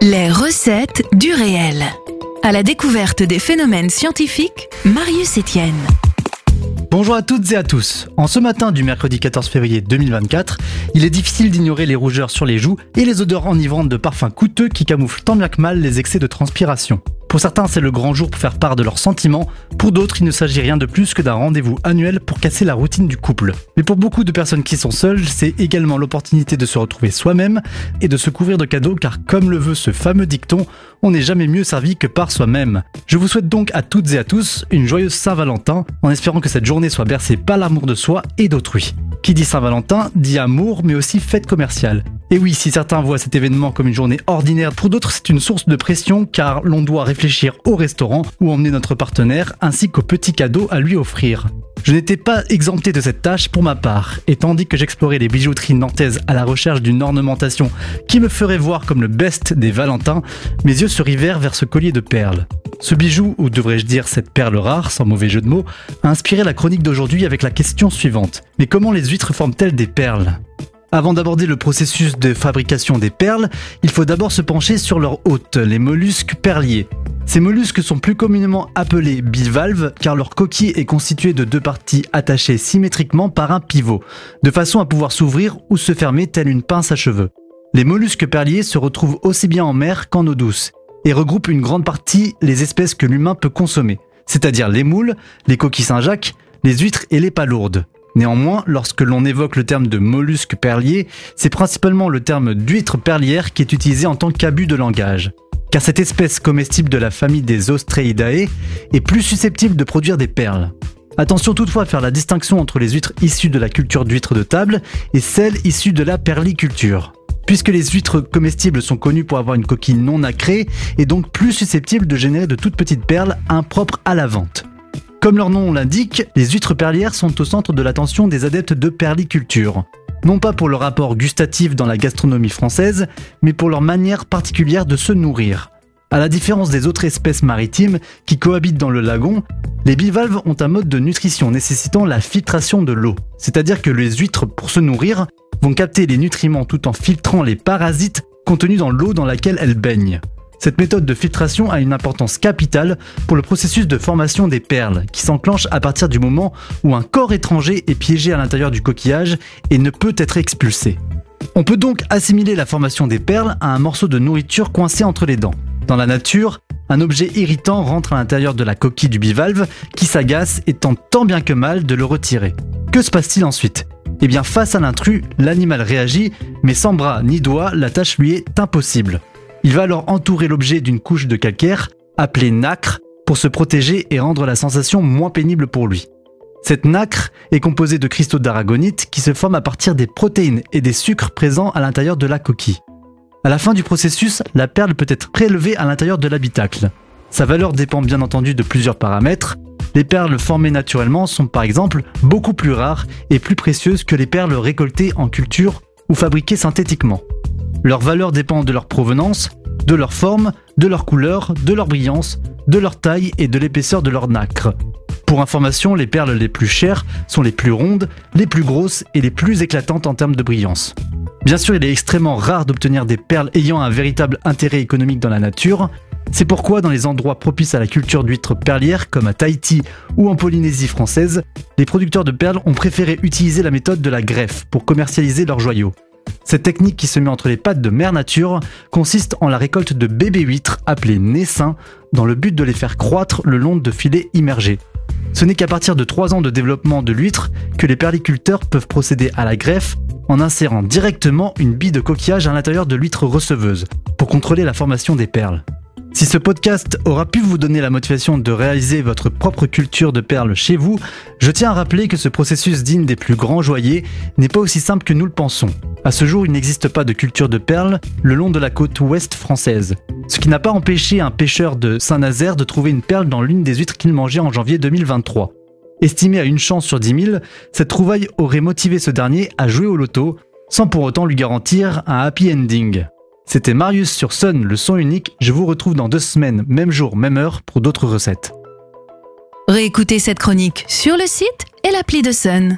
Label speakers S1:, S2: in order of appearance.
S1: Les recettes du réel. À la découverte des phénomènes scientifiques, Marius Etienne.
S2: Bonjour à toutes et à tous. En ce matin du mercredi 14 février 2024, il est difficile d'ignorer les rougeurs sur les joues et les odeurs enivrantes de parfums coûteux qui camouflent tant bien que mal les excès de transpiration. Pour certains, c'est le grand jour pour faire part de leurs sentiments. Pour d'autres, il ne s'agit rien de plus que d'un rendez-vous annuel pour casser la routine du couple. Mais pour beaucoup de personnes qui sont seules, c'est également l'opportunité de se retrouver soi-même et de se couvrir de cadeaux car comme le veut ce fameux dicton, on n'est jamais mieux servi que par soi-même. Je vous souhaite donc à toutes et à tous une joyeuse Saint-Valentin en espérant que cette journée soit bercée par l'amour de soi et d'autrui. Qui dit Saint-Valentin dit amour mais aussi fête commerciale. Et oui, si certains voient cet événement comme une journée ordinaire, pour d'autres c'est une source de pression car l'on doit réfléchir au restaurant où emmener notre partenaire ainsi qu'aux petits cadeaux à lui offrir. Je n'étais pas exempté de cette tâche pour ma part, et tandis que j'explorais les bijouteries nantaises à la recherche d'une ornementation qui me ferait voir comme le best des Valentins, mes yeux se rivèrent vers ce collier de perles. Ce bijou, ou devrais-je dire cette perle rare, sans mauvais jeu de mots, a inspiré la chronique d'aujourd'hui avec la question suivante. Mais comment les huîtres forment-elles des perles? Avant d'aborder le processus de fabrication des perles, il faut d'abord se pencher sur leur hôte, les mollusques perliers. Ces mollusques sont plus communément appelés bivalves car leur coquille est constituée de deux parties attachées symétriquement par un pivot, de façon à pouvoir s'ouvrir ou se fermer telle une pince à cheveux. Les mollusques perliers se retrouvent aussi bien en mer qu'en eau douce et regroupent une grande partie les espèces que l'humain peut consommer, c'est-à-dire les moules, les coquilles Saint-Jacques, les huîtres et les palourdes. Néanmoins, lorsque l'on évoque le terme de mollusque perlier, c'est principalement le terme d'huître perlière qui est utilisé en tant qu'abus de langage. Car cette espèce comestible de la famille des Ostreidae est plus susceptible de produire des perles. Attention toutefois à faire la distinction entre les huîtres issues de la culture d'huîtres de table et celles issues de la perliculture. Puisque les huîtres comestibles sont connues pour avoir une coquille non nacrée et donc plus susceptibles de générer de toutes petites perles impropres à la vente. Comme leur nom l'indique, les huîtres perlières sont au centre de l'attention des adeptes de perliculture. Non pas pour leur rapport gustatif dans la gastronomie française, mais pour leur manière particulière de se nourrir. À la différence des autres espèces maritimes qui cohabitent dans le lagon, les bivalves ont un mode de nutrition nécessitant la filtration de l'eau. C'est-à-dire que les huîtres, pour se nourrir, vont capter les nutriments tout en filtrant les parasites contenus dans l'eau dans laquelle elles baignent. Cette méthode de filtration a une importance capitale pour le processus de formation des perles, qui s'enclenche à partir du moment où un corps étranger est piégé à l'intérieur du coquillage et ne peut être expulsé. On peut donc assimiler la formation des perles à un morceau de nourriture coincé entre les dents. Dans la nature, un objet irritant rentre à l'intérieur de la coquille du bivalve qui s'agace et tente tant bien que mal de le retirer. Que se passe-t-il ensuite? Eh bien, face à l'intrus, l'animal réagit, mais sans bras ni doigts, la tâche lui est impossible. Il va alors entourer l'objet d'une couche de calcaire, appelée nacre, pour se protéger et rendre la sensation moins pénible pour lui. Cette nacre est composée de cristaux d'aragonite qui se forment à partir des protéines et des sucres présents à l'intérieur de la coquille. À la fin du processus, la perle peut être prélevée à l'intérieur de l'habitacle. Sa valeur dépend bien entendu de plusieurs paramètres. Les perles formées naturellement sont par exemple beaucoup plus rares et plus précieuses que les perles récoltées en culture ou fabriquées synthétiquement. Leur valeur dépend de leur provenance, de leur forme, de leur couleur, de leur brillance, de leur taille et de l'épaisseur de leur nacre. Pour information, les perles les plus chères sont les plus rondes, les plus grosses et les plus éclatantes en termes de brillance. Bien sûr, il est extrêmement rare d'obtenir des perles ayant un véritable intérêt économique dans la nature. C'est pourquoi dans les endroits propices à la culture d'huîtres perlières, comme à Tahiti ou en Polynésie française, les producteurs de perles ont préféré utiliser la méthode de la greffe pour commercialiser leurs joyaux. Cette technique qui se met entre les pattes de mère nature consiste en la récolte de bébés huîtres appelés naissins dans le but de les faire croître le long de filets immergés. Ce n'est qu'à partir de 3 ans de développement de l'huître que les perliculteurs peuvent procéder à la greffe en insérant directement une bille de coquillage à l'intérieur de l'huître receveuse pour contrôler la formation des perles. Si ce podcast aura pu vous donner la motivation de réaliser votre propre culture de perles chez vous, je tiens à rappeler que ce processus digne des plus grands joailliers n'est pas aussi simple que nous le pensons. À ce jour, il n'existe pas de culture de perles le long de la côte ouest française. Ce qui n'a pas empêché un pêcheur de Saint-Nazaire de trouver une perle dans l'une des huîtres qu'il mangeait en janvier 2023. Estimé à une chance sur 10 000, cette trouvaille aurait motivé ce dernier à jouer au loto, sans pour autant lui garantir un happy ending. C'était Marius sur Sun, le son unique. Je vous retrouve dans deux semaines, même jour, même heure, pour d'autres recettes.
S1: Réécoutez cette chronique sur le site et l'appli de Sun.